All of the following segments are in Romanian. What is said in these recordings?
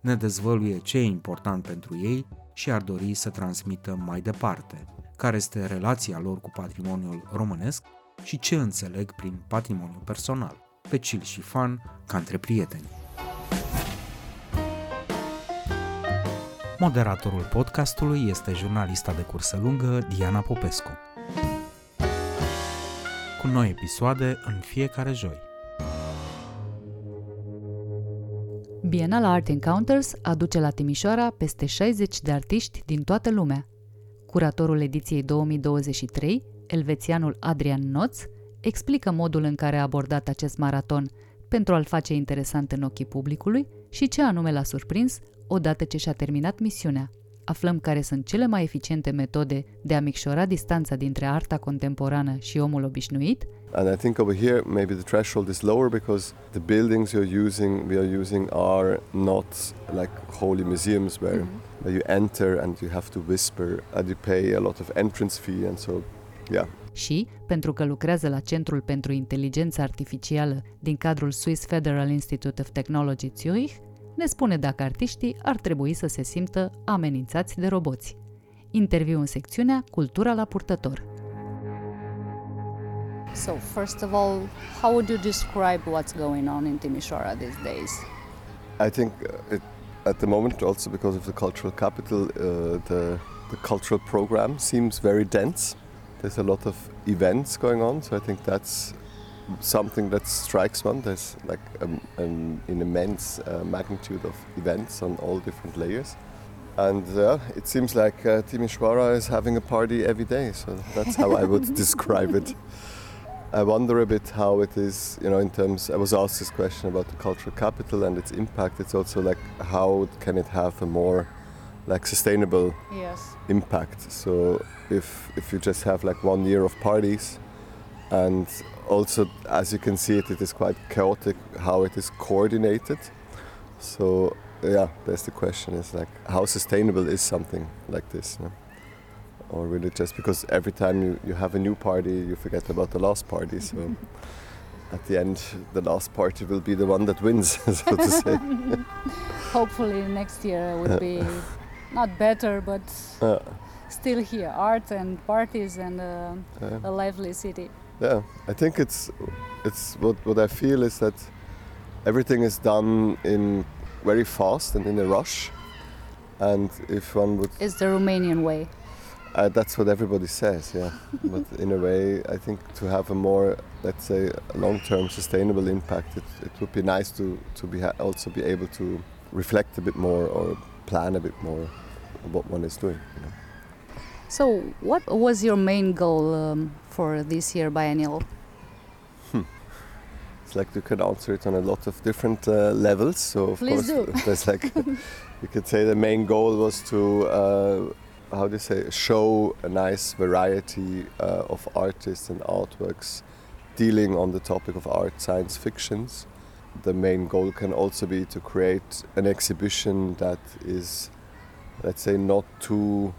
Ne dezvăluie ce e important pentru ei și ar dori să transmită mai departe, care este relația lor cu patrimoniul românesc și ce înțeleg prin patrimoniu personal, pe chill și fan, ca între prieteni. Moderatorul podcastului este jurnalista de cursă lungă Diana Popescu. Cu noi episoade în fiecare joi. Bienal Art Encounters aduce la Timișoara peste 60 de artiști din toată lumea. Curatorul ediției 2023, elvețianul Adrian Noț, explică modul în care a abordat acest maraton pentru a-l face interesant în ochii publicului și ce anume l-a surprins odată ce și-a terminat misiunea. Aflăm care sunt cele mai eficiente metode de a micșora distanța dintre arta contemporană și omul obișnuit And I think over here maybe the threshold is lower because the buildings you're using we are using are not like holy museums where, mm-hmm. where you enter and you have to whisper and you pay a lot of entrance fee and so yeah. Și, pentru că lucrează la Centrul pentru Inteligență Artificială din cadrul Swiss Federal Institute of Technology Zurich, ne spune dacă artiștii ar trebui să se simtă amenințați de roboți. Interviu în secțiunea Cultura la purtător. So, first of all, how would you describe what's going on in Timișoara these days? I think uh, it, at the moment, also because of the cultural capital, uh, the, the cultural program seems very dense. There's a lot of events going on, so I think that's something that strikes one. There's like um, an, an immense uh, magnitude of events on all different layers. And uh, it seems like uh, Timișoara is having a party every day, so that's how I would describe it. I wonder a bit how it is, you know, in terms. I was asked this question about the cultural capital and its impact. It's also like how can it have a more like sustainable Yes. impact. So if if you just have like one year of parties, and also as you can see it, it is quite chaotic how it is coordinated. So yeah, there's the question: is like how sustainable is something like this? You know? Or really just because every time you, you have a new party, you forget about the last party. So at the end, the last party will be the one that wins, so to say. Hopefully, next year will be not better, but Uh, still here art and parties and uh, a lively city. Yeah, I think it's it's what what I feel is that everything is done in very fast and in a rush, and if one would, It's the Romanian way. uh, that's what everybody says, yeah. but in a way, I think to have a more, let's say, long-term sustainable impact, it, it would be nice to to be ha- also be able to reflect a bit more or plan a bit more what one is doing. You know? So, what was your main goal um, for this year biennial? It's like you could answer it on a lot of different uh, levels. So of Please course, do. there's like you could say the main goal was to uh, how do you say show a nice variety uh, of artists and artworks dealing on the topic of art, science fictions. The main goal can also be to create an exhibition that is, let's say, not too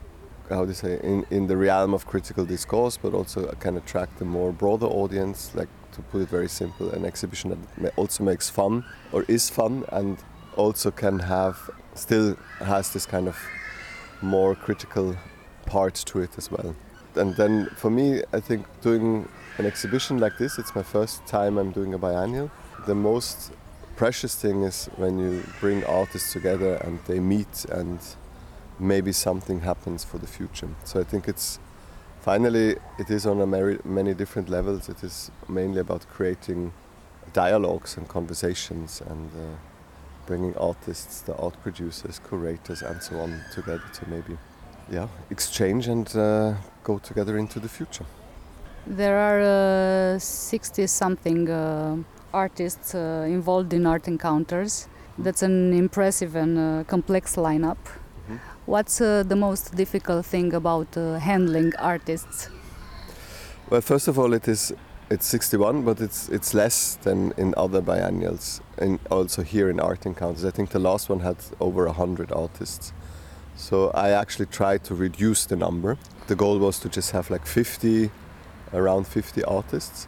how do you say in, in the realm of critical discourse, but also can attract a more broader audience. Like to put it very simple, an exhibition that also makes fun or is fun and also can have still has this kind of more critical part to it as well. And then for me, I think doing an exhibition like this, it's my first time I'm doing a biennial. The most precious thing is when you bring artists together and they meet and maybe something happens for the future. So I think it's finally it is on a many, different levels. It is mainly about creating dialogues and conversations and uh, bringing artists, the art producers, curators, and so on together to maybe yeah exchange and uh, go together into the future. There are 60 something uh, artists uh, involved in art encounters. That's an impressive and uh, complex lineup. What's uh, the most difficult thing about uh, handling artists? Well, first of all, it is it's 61, but it's it's less than in other biennials, and also here in Art Encounters. I think the last one had over 100 artists. So I actually tried to reduce the number. The goal was to just have like 50, around 50 artists.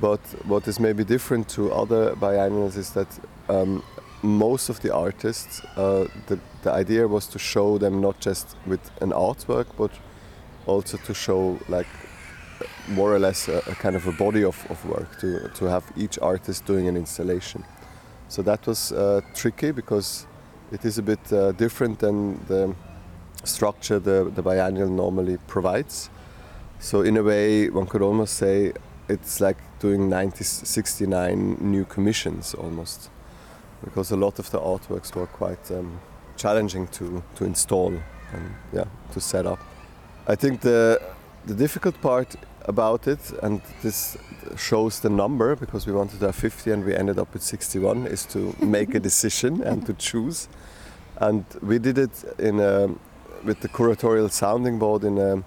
But what is maybe different to other biennials is that um, most of the artists, uh, the, the idea was to show them not just with an artwork, but also to show like more or less a, a kind of a body of, of work, to, to have each artist doing an installation. So that was uh, tricky because it is a bit uh, different than the structure the, the biennial normally provides. So in a way, one could almost say it's like doing 90, 69 new commissions almost, because a lot of the artworks were quite um, challenging to, to install and yeah to set up. I think the the difficult part about it, and this shows the number because we wanted to have 50 and we ended up with 61, is to make a decision and to choose. And we did it in a, with the curatorial sounding board in a,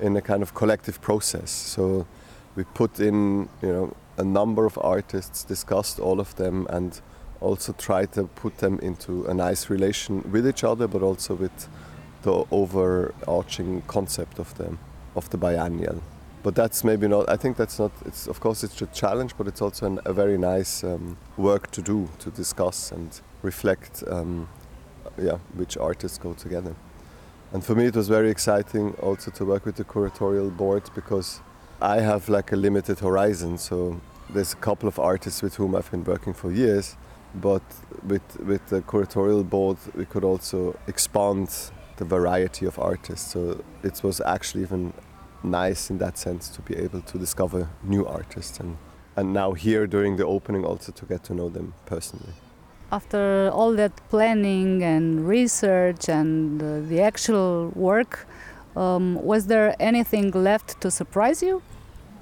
in a kind of collective process. So we put in, you know, a number of artists, discussed all of them, and also try to put them into a nice relation with each other, but also with the overarching concept of them of the biennial. But that's maybe not. I think that's not. It's of course it's a challenge, but it's also an, a very nice um, work to do to discuss and reflect. Um, yeah, which artists go together. And for me, it was very exciting also to work with the curatorial board because I have like a limited horizon. So there's a couple of artists with whom I've been working for years, but with with the curatorial board, we could also expand the variety of artists. So it was actually even nice in that sense to be able to discover new artists and and now here during the opening also to get to know them personally. After all that planning and research and uh, the actual work, um, was there anything left to surprise you?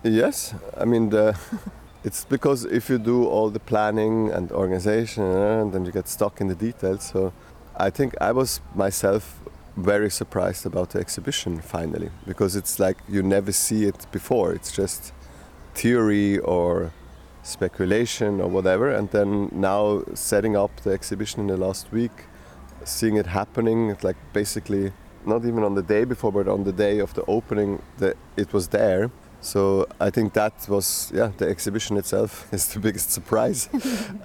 Yes, I mean the, it's because if you do all the planning and organization and then you get stuck in the details. So I think I was myself very surprised about the exhibition finally because it's like you never see it before. It's just theory or speculation or whatever. And then now setting up the exhibition in the last week, seeing it happening, it's like basically not even on the day before, but on the day of the opening, the, it was there. So I think that was yeah the exhibition itself is the biggest surprise,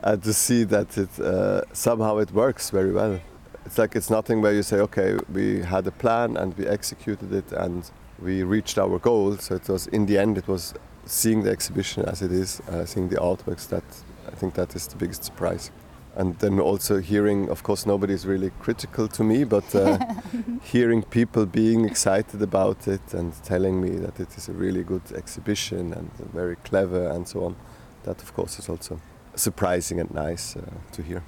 and to see that it uh, somehow it works very well. It's like it's nothing where you say okay we had a plan and we executed it and we reached our goal. So it was in the end it was seeing the exhibition as it is, uh, seeing the artworks, that I think that is the biggest surprise. And then also hearing, of course, nobody is really critical to me, but uh, hearing people being excited about it and telling me that it is a really good exhibition and very clever and so on, that of course is also surprising and nice uh, to hear.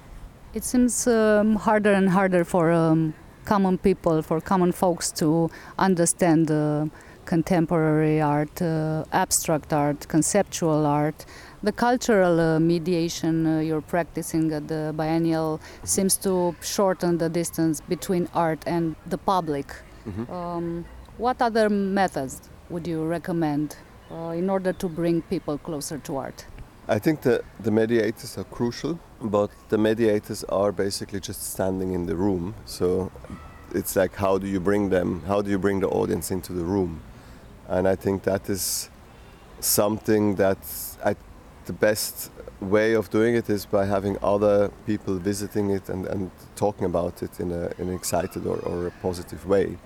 It seems um, harder and harder for um, common people, for common folks to understand. Uh, contemporary art, uh, abstract art, conceptual art. The cultural uh, mediation uh, you're practicing at the biennial seems to shorten the distance between art and the public. Mm-hmm. Um, what other methods would you recommend uh, in order to bring people closer to art? I think the, the mediators are crucial, but the mediators are basically just standing in the room. So it's like how do you bring them, how do you bring the audience into the room? and I think that is something that I, the best way of doing it is by having other people visiting it and, and talking about it in, a, in an excited or, or a positive way.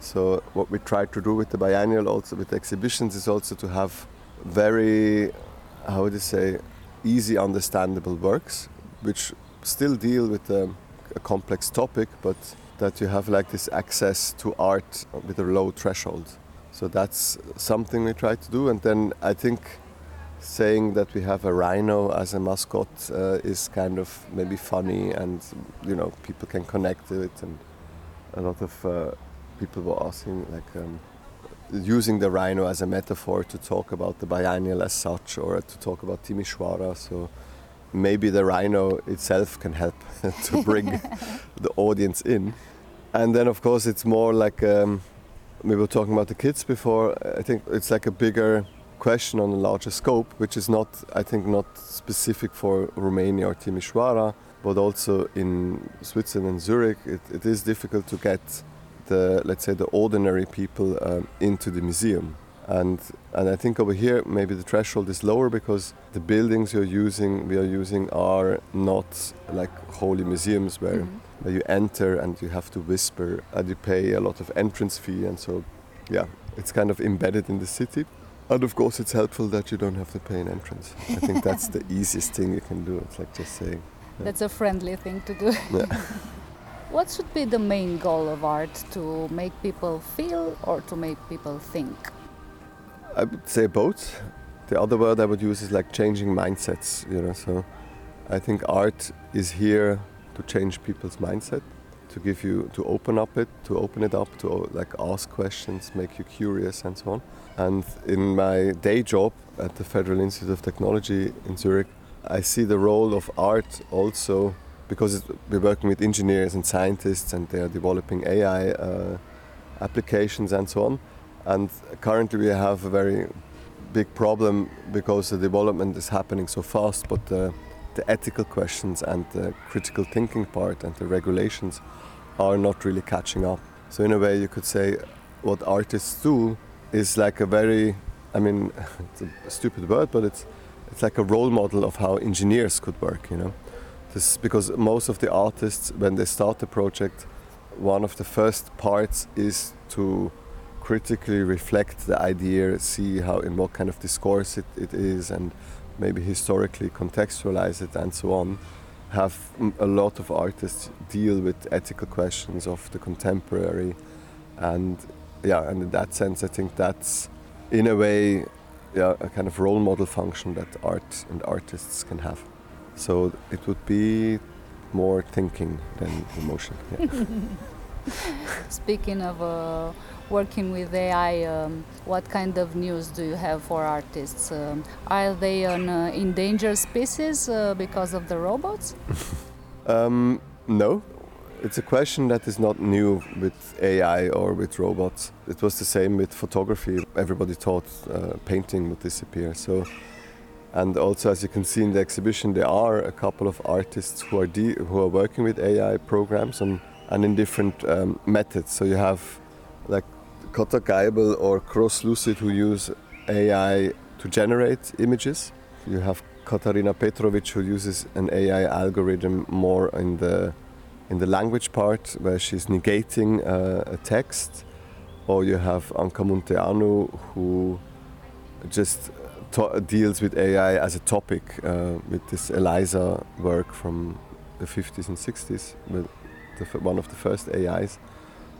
So what we try to do with the biennial, also with exhibitions, is also to have very, how would you say, easy understandable works, which still deal with a, a complex topic, but that you have like this access to art with a low threshold. So that's something we try to do. And then I think saying that we have a rhino as a mascot uh, is kind of maybe funny and you know people can connect to it. And a lot of uh, people were asking like um, using the rhino as a metaphor to talk about the biennial as such or to talk about Timisoara so maybe the rhino itself can help to bring the audience in. And then of course it's more like um, we were talking about the kids before. I think it's like a bigger question on a larger scope, which is not, I think, not specific for Romania or Timișoara, but also in Switzerland, Zurich. It, it is difficult to get the, let's say, the ordinary people um, into the museum. And, and I think over here maybe the threshold is lower because the buildings you're using, we are using, are not like holy museums where, Mhm. where you enter and you have to whisper and you pay a lot of entrance fee. And so, yeah, it's kind of embedded in the city. And of course, it's helpful that you don't have to pay an entrance. I think that's the easiest thing you can do. It's like just saying, That's a friendly thing to do. Yeah. what should be the main goal of art? To make people feel or to make people think? I would say both. The other word I would use is like changing mindsets, you know. So I think art is here to change people's mindset, to give you to open up it, to open it up, to like ask questions, make you curious and so on. And in my day job at the Federal Institute of Technology in Zurich, I see the role of art also because we're working with engineers and scientists and they are developing AI uh, applications and so on. And currently we have a very big problem because the development is happening so fast, but the, the ethical questions and the critical thinking part and the regulations are not really catching up. So in a way, you could say what artists do is like a very, I mean, it's a stupid word, but it's it's like a role model of how engineers could work. You know, this because most of the artists when they start a project, one of the first parts is to critically reflect the idea, see how in what kind of discourse it, it is, and maybe historically contextualize it and so on. Have a lot of artists deal with ethical questions of the contemporary, and yeah, and in that sense, I think that's in a way yeah, a kind of role model function that art and artists can have. So it would be more thinking than emotion. Yeah. Speaking of uh, working with AI, um, what kind of news do you have for artists? Um, are they an uh, endangered species uh, because of the robots? Um, no, it's a question that is not new with AI or with robots. It was the same with photography. Everybody thought uh, painting would disappear. So, and also as you can see in the exhibition, there are a couple of artists who are who are working with AI programs and, and in different um, methods. So you have like Kota Geibel or Cross Lucid who use AI to generate images. You have Katarina Petrovic who uses an AI algorithm more in the in the language part where she's negating uh, a text, or you have Anka Munteanu who just deals with AI as a topic uh, with this ELIZA work from the 50s and 60s, with the, f- one of the first AIs.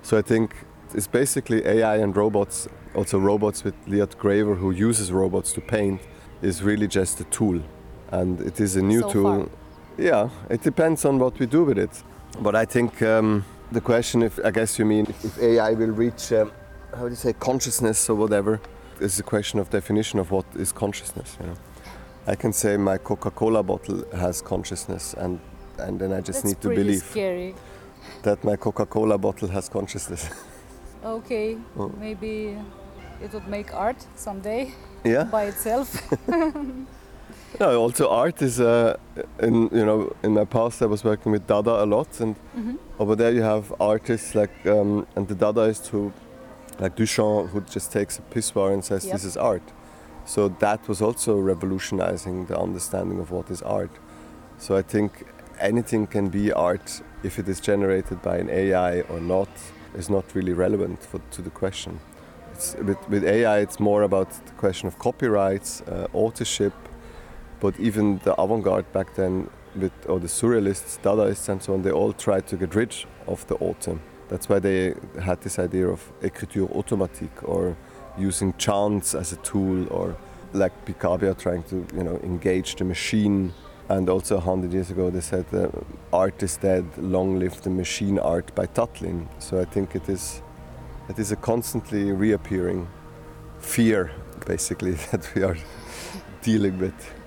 So I think it's basically AI and robots, also robots with Liat Graver who uses robots to paint, is really just a tool. And it is a new So tool. far. Yeah, it depends on what we do with it. But I think um, the question, if I guess you mean if, if AI will reach, um, how do you say, consciousness or whatever, is a question of definition of what is consciousness. You know, I can say my Coca-Cola bottle has consciousness, and and then I just That's need to believe scary. that my Coca-Cola bottle has consciousness. Okay, Oh. maybe it would make art someday yeah. by itself. No, also art is, uh, in you know, in my past I was working with Dada a lot, and Mhm. over there you have artists like, um, and the Dadaist who, like Duchamp, who just takes a pissoir and says Yep. this is art. So that was also revolutionizing the understanding of what is art. So I think anything can be art if it is generated by an AI or not is not really relevant for, to the question. It's, with, with AI, it's more about the question of copyrights, uh, authorship, but even the avant-garde back then, with or the surrealists, Dadaists, and so on, they all tried to get rid of the author. That's why they had this idea of écriture automatique or using chants as a tool, or like Picabia trying to you know engage the machine. And also 100 years ago, they said uh, art is dead, long live the machine art by Tatlin. So I think it is, it is a constantly reappearing fear, basically, that we are dealing with.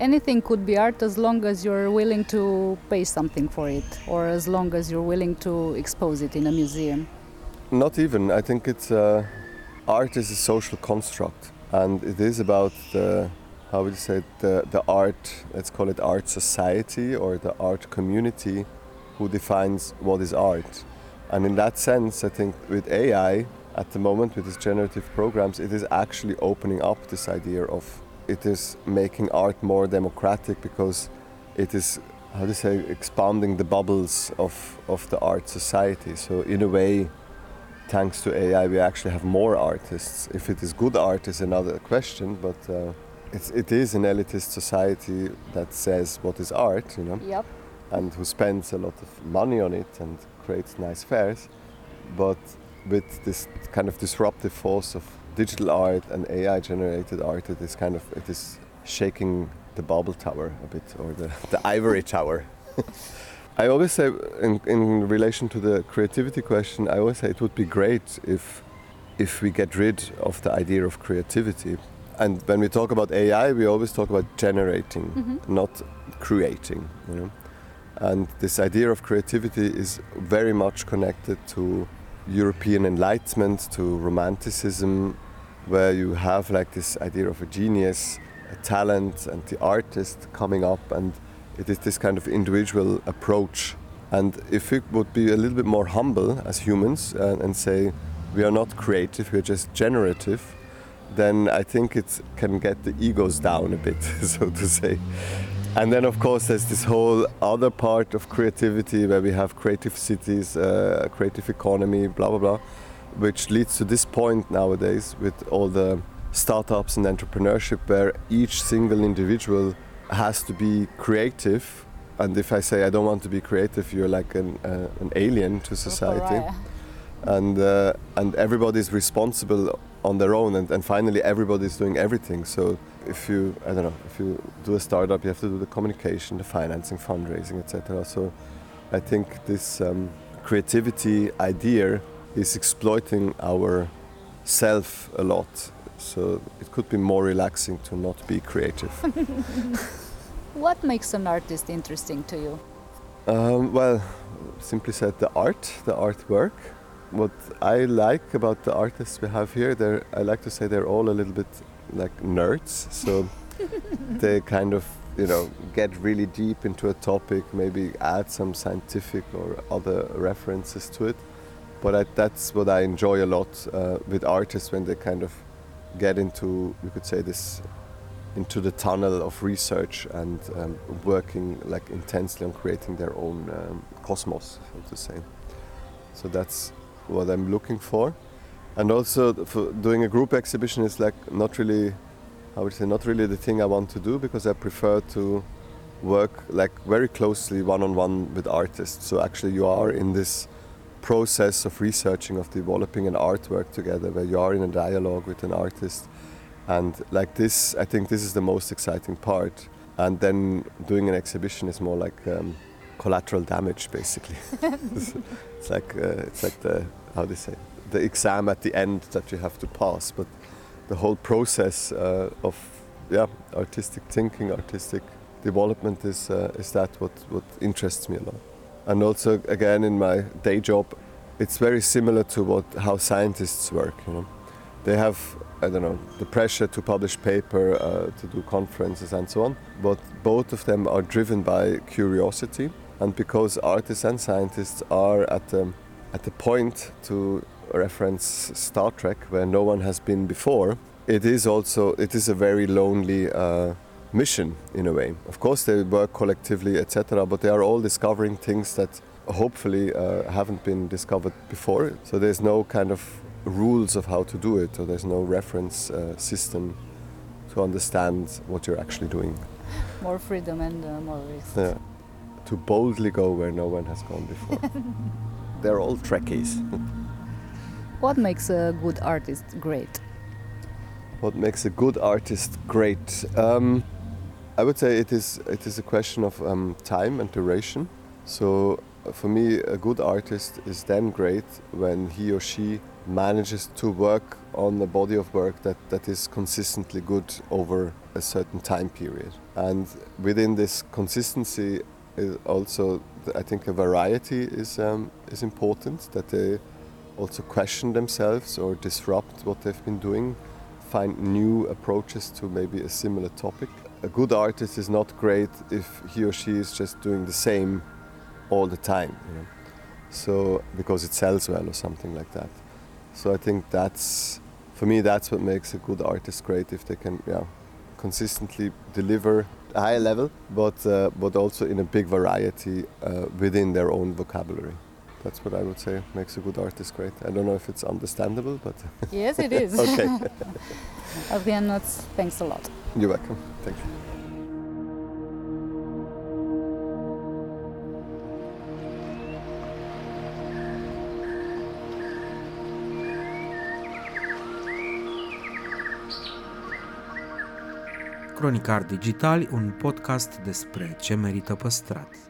Anything could be art as long as you're willing to pay something for it or as long as you're willing to expose it in a museum. Not even. I think it's uh, art is a social construct, and it is about the how would you say the the art. Let's call it art society or the art community, who defines what is art. And in that sense, I think with AI at the moment with these generative programs, it is actually opening up this idea of it is making art more democratic because it is how to say expanding the bubbles of, of the art society. So in a way, thanks to AI, we actually have more artists. If it is good art is another question, but uh, it's, it is an elitist society that says what is art, you know, Yep. and who spends a lot of money on it and creates nice fairs. But with this kind of disruptive force of digital art and AI-generated art, it is kind of it is shaking the bubble tower a bit, or the, the ivory tower. I always say, in, in relation to the creativity question, I always say it would be great if, if we get rid of the idea of creativity. And when we talk about AI, we always talk about generating, mm-hmm. not creating. You know? And this idea of creativity is very much connected to European Enlightenment, to Romanticism, where you have like this idea of a genius, a talent, and the artist coming up, and it is this kind of individual approach. And if we would be a little bit more humble as humans uh, and say we are not creative, we are just generative, then I think it can get the egos down a bit, so to say. And then, of course, there's this whole other part of creativity where we have creative cities, uh, creative economy, blah, blah, blah, which leads to this point nowadays with all the startups and entrepreneurship where each single individual has to be creative. And if I say I don't want to be creative, you're like an, uh, an alien to society. And uh, and everybody's responsible on their own and, and finally everybody's doing everything. So if you i don't know if you do a startup you have to do the communication the financing fundraising etc so i think this um, creativity idea is exploiting our self a lot so it could be more relaxing to not be creative What makes an artist interesting to you? Um, well, simply said, the art, the artwork. What I like about the artists we have here, they're, I like to say they're all a little bit like nerds. So they kind of, you know, get really deep into a topic, maybe add some scientific or other references to it. But I, that's what I enjoy a lot uh, with artists when they kind of get into, you could say, this into the tunnel of research and um, working like intensely on creating their own um, cosmos, so to say. So that's what I'm looking for. And also for doing a group exhibition is like not really, I would say, not really the thing I want to do because I prefer to work like very closely one-on-one with artists. So actually, you are in this process of researching, of developing an artwork together, where you are in a dialogue with an artist. And like this i think this is the most exciting part. And then doing an exhibition is more like um, collateral damage basically. It's like uh, it's like the how do you say the exam at the end that you have to pass. But the whole process uh, of yeah artistic thinking artistic development is uh, is that what what interests me a lot and also again in my day job it's very similar to what how scientists work you know they have I don't know the pressure to publish paper, uh, to do conferences and so on. But both of them are driven by curiosity, and because artists and scientists are at the at the point to reference Star Trek where no one has been before, it is also it is a very lonely. Uh, mission in a way of course they work collectively etc but they are all discovering things that hopefully uh, haven't been discovered before so there's no kind of rules of how to do it, or there's no reference uh, system to understand what you're actually doing. More freedom and uh, more risk. Yeah. To boldly go where no one has gone before. They're all Trekkies. What makes a good artist great? what makes a good artist great? Um, I would say it is it is a question of um, time and duration. So uh, for me, a good artist is then great when he or she manages to work on a body of work that, that is consistently good over a certain time period. And within this consistency, is also I think a variety is um, is important. That they also question themselves or disrupt what they've been doing, find new approaches to maybe a similar topic. A good artist is not great if he or she is just doing the same all the time. You know? So because it sells well or something like that. So I think that's for me that's what makes a good artist great if they can yeah consistently deliver a high level, but uh, but also in a big variety uh, within their own vocabulary. That's what I would say makes a good artist great. I don't know if it's understandable, but yes, it is. okay. Adrian Notz, thanks a lot. You're welcome. Thank you. Cronicar Digitali, un podcast despre ce merită păstrat.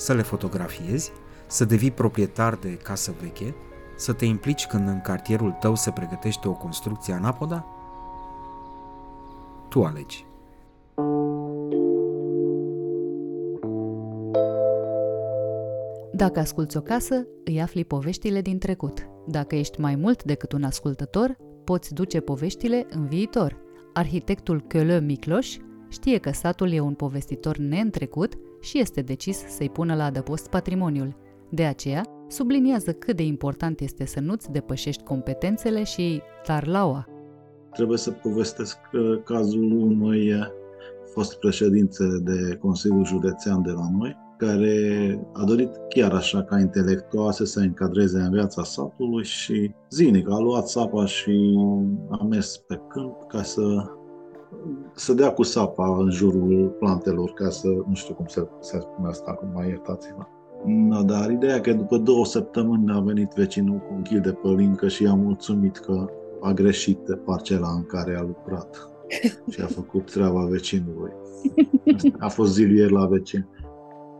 Să le fotografiezi, să devii proprietar de casă veche, să te implici când în cartierul tău se pregătește o construcție anapoda? Tu alegi. Dacă asculți o casă, îi afli poveștile din trecut. Dacă ești mai mult decât un ascultător, poți duce poveștile în viitor. Arhitectul Kölle Miklos știe că satul e un povestitor neîntrecut și este decis să-i pună la adăpost patrimoniul. De aceea, subliniază cât de important este să nu-ți depășești competențele și tarlaua. Trebuie să povestesc uh, cazul unui uh, fost președinte de Consiliul Județean de la noi, care a dorit chiar așa ca intelectual să se încadreze în viața satului și zilnic a luat sapa și a mers pe câmp ca să să dea cu sapa în jurul plantelor ca să, nu știu cum se, se spune asta acum, mai iertați-mă. Da, dar ideea că după două săptămâni a venit vecinul cu un chil de pălincă și i-a mulțumit că a greșit de parcela în care a lucrat și a făcut treaba vecinului. A fost zilier la vecin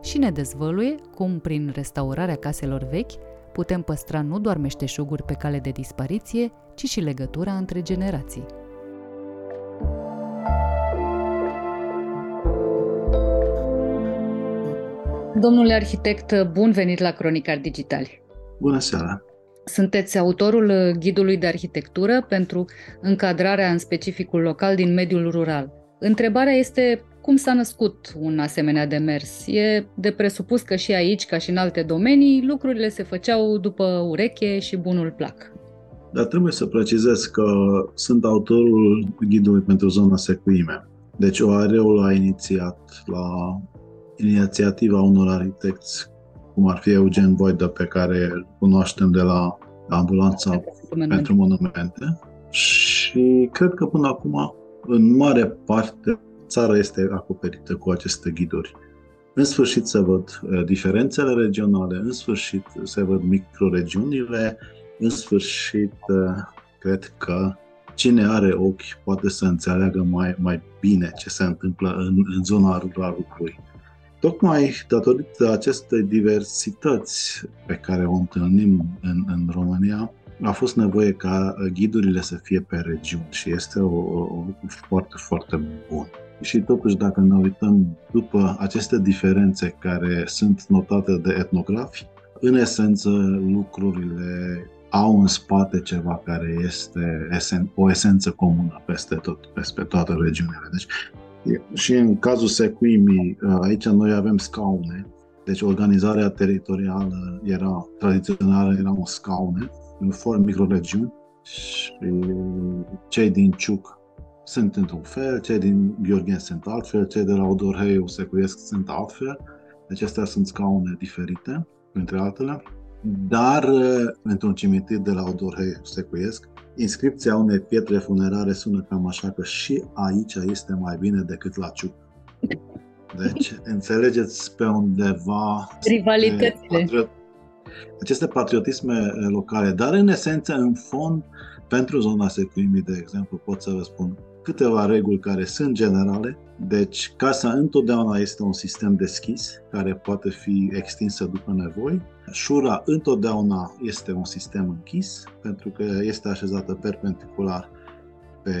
și ne dezvăluie cum, prin restaurarea caselor vechi, putem păstra nu doar meșteșuguri pe cale de dispariție, ci și legătura între generații. Domnule arhitect, bun venit la Cronicar Digital. Bună seara! Sunteți autorul ghidului de arhitectură pentru încadrarea în specificul local din mediul rural. Întrebarea este cum s-a născut un asemenea demers? E de presupus că și aici, ca și în alte domenii, lucrurile se făceau după ureche și bunul plac. Dar trebuie să precizez că sunt autorul ghidului pentru zona Secuime. Deci OAR-ul a inițiat la inițiativa unor arhitecți, cum ar fi Eugen Boydă, pe care îl cunoaștem de la Ambulanța Monumente. pentru Monumente. Și cred că până acum, în mare parte, țara este acoperită cu aceste ghiduri. În sfârșit se văd uh, diferențele regionale, în sfârșit se văd microregiunile, în sfârșit uh, cred că cine are ochi poate să înțeleagă mai, mai bine ce se întâmplă în, în zona ruralului. Tocmai datorită acestei diversități pe care o întâlnim în, în România, a fost nevoie ca ghidurile să fie pe regiuni și este o, o, o foarte, foarte bun. Și totuși, dacă ne uităm după aceste diferențe care sunt notate de etnografi, în esență lucrurile au în spate ceva care este esen- o esență comună peste tot, peste toate regiunile. Deci, și în cazul Secuimi, aici noi avem scaune, deci organizarea teritorială era tradițională, erau scaune, în form microregiuni și cei din Ciuc sunt într-un fel, cei din Gheorghen sunt altfel, cei de la Odorheiu Secuiesc sunt altfel. Deci astea sunt scaune diferite, printre altele. Dar într-un cimitir de la Odorheiu Secuiesc, inscripția unei pietre funerare sună cam așa că și aici este mai bine decât la Ciuc. Deci, înțelegeți pe undeva... Rivalitățile. Aceste patriotisme locale, dar în esență, în fond, pentru zona Secuimii, de exemplu, pot să vă spun câteva reguli care sunt generale. Deci, casa întotdeauna este un sistem deschis, care poate fi extinsă după nevoi. Șura întotdeauna este un sistem închis, pentru că este așezată perpendicular pe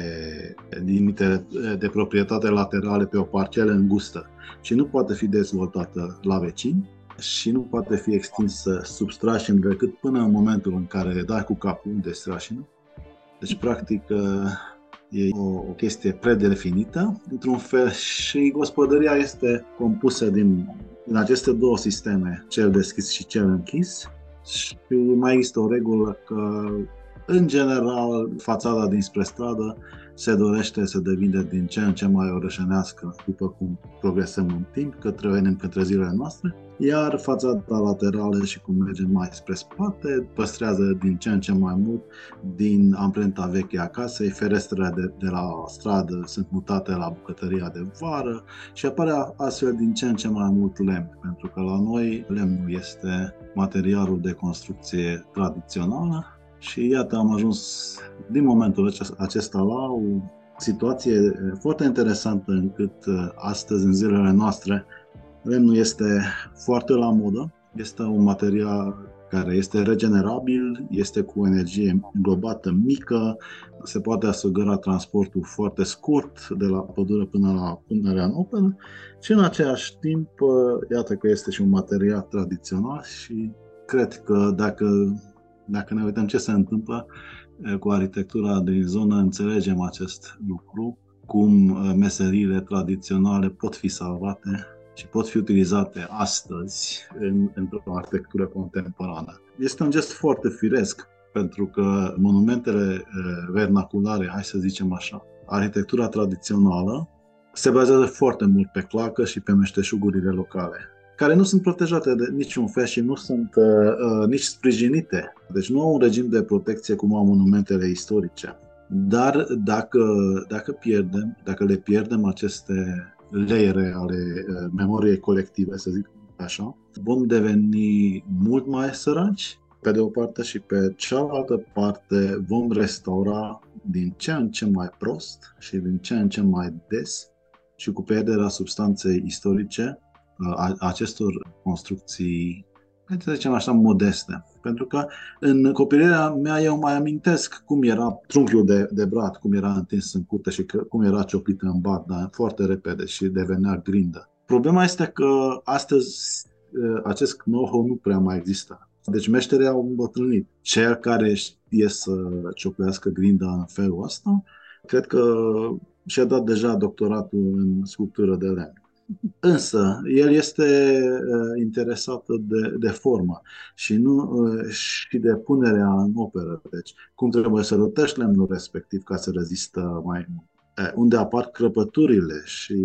limitele de proprietate laterale pe o parcelă îngustă și nu poate fi dezvoltată la vecini și nu poate fi extinsă sub strașin decât până în momentul în care le dai cu capul de strașină. Deci, practic, e o, o chestie predefinită, într-un fel, și gospodăria este compusă din, din aceste două sisteme, cel deschis și cel închis. Și mai există o regulă că, în general, fațada dinspre stradă se dorește să devină din ce în ce mai orășenească după cum progresăm în timp, către venim către zilele noastre, iar fațada laterală și cum mergem mai spre spate păstrează din ce în ce mai mult din amprenta veche a casei, ferestrele de, de la stradă sunt mutate la bucătăria de vară și apare astfel din ce în ce mai mult lemn, pentru că la noi lemnul este materialul de construcție tradițională și iată, am ajuns din momentul acesta la o situație foarte interesantă încât astăzi, în zilele noastre, lemnul este foarte la modă. Este un material care este regenerabil, este cu energie globată mică, se poate asigura transportul foarte scurt de la pădure până la punerea în operă și în același timp, iată că este și un material tradițional și cred că dacă dacă ne uităm ce se întâmplă cu arhitectura din zonă, înțelegem acest lucru, cum meseriile tradiționale pot fi salvate și pot fi utilizate astăzi în, într-o arhitectură contemporană. Este un gest foarte firesc, pentru că monumentele vernaculare, hai să zicem așa, arhitectura tradițională, se bazează foarte mult pe clacă și pe meșteșugurile locale care nu sunt protejate de niciun fel și nu sunt uh, uh, nici sprijinite. Deci nu au un regim de protecție cum au monumentele istorice. Dar dacă, dacă pierdem, dacă le pierdem aceste leere ale uh, memoriei colective, să zic așa, vom deveni mult mai săraci, pe de o parte, și pe cealaltă parte vom restaura din ce în ce mai prost și din ce în ce mai des și cu pierderea substanței istorice a acestor construcții, să zicem așa, modeste. Pentru că în copilăria mea eu mai amintesc cum era trunchiul de, de brat, cum era întins în curte și cum era cioplită în dar foarte repede și devenea grindă. Problema este că astăzi acest know-how nu prea mai există. Deci meșterii au îmbătrânit. Cel care știe să cioplească grinda în felul ăsta, cred că și-a dat deja doctoratul în sculptură de lemn. Însă, el este uh, interesat de, de formă și nu uh, și de punerea în operă. Deci, cum trebuie să rotești lemnul respectiv ca să rezistă mai mult. Uh, unde apar crăpăturile și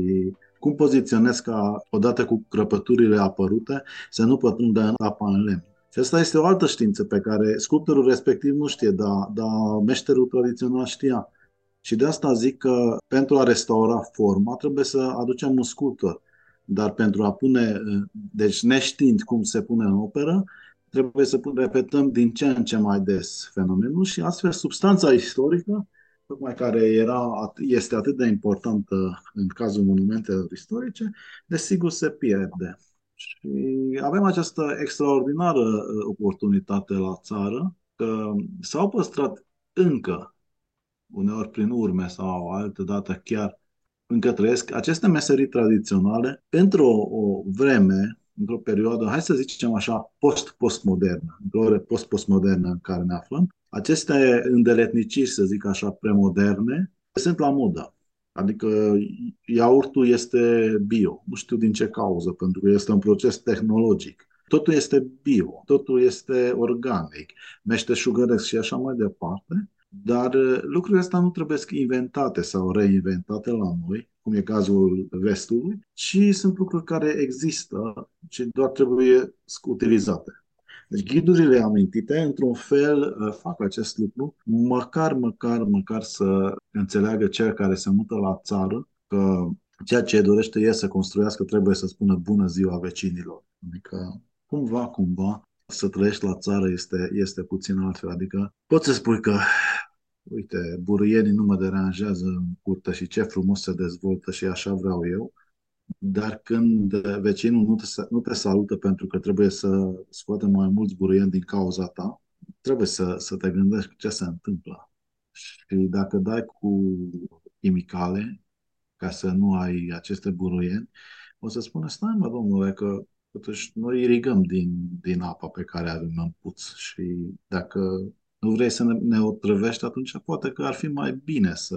cum poziționezi ca, odată cu crăpăturile apărute, să nu pătrundă în apa în lemn. Și asta este o altă știință pe care sculptorul respectiv nu știe, dar, dar meșterul tradițional știa. Și de asta zic că pentru a restaura forma trebuie să aducem un sculptor. Dar pentru a pune, deci neștiind cum se pune în operă, trebuie să repetăm din ce în ce mai des fenomenul și astfel substanța istorică, tocmai care era, este atât de importantă în cazul monumentelor istorice, desigur se pierde. Și avem această extraordinară uh, oportunitate la țară că s-au păstrat încă uneori prin urme sau altă dată chiar încă trăiesc aceste meserii tradiționale într-o o vreme, într-o perioadă, hai să zicem așa, post-postmodernă, într-o post-postmodernă în care ne aflăm. Aceste îndeletniciri, să zic așa, premoderne, sunt la modă. Adică iaurtul este bio, nu știu din ce cauză, pentru că este un proces tehnologic. Totul este bio, totul este organic, meșteșugăresc și așa mai departe. Dar uh, lucrurile astea nu trebuie inventate sau reinventate la noi, cum e cazul vestului, ci sunt lucruri care există și doar trebuie utilizate. Deci ghidurile amintite, într-un fel, uh, fac acest lucru, măcar, măcar, măcar să înțeleagă cel care se mută la țară că ceea ce dorește el să construiască trebuie să spună bună ziua vecinilor. Adică, cumva, cumva, să trăiești la țară este, este puțin altfel. Adică poți să spui că uite, buruienii nu mă deranjează în curte și ce frumos se dezvoltă și așa vreau eu, dar când vecinul nu te, nu te salută pentru că trebuie să scoate mai mulți buruieni din cauza ta, trebuie să, să te gândești ce se întâmplă. Și dacă dai cu chimicale, ca să nu ai aceste buruieni, o să spună, stai mă domnule, că totuși noi irigăm din, din apa pe care avem în puț și dacă nu vrei să ne, ne otrăvești, atunci poate că ar fi mai bine să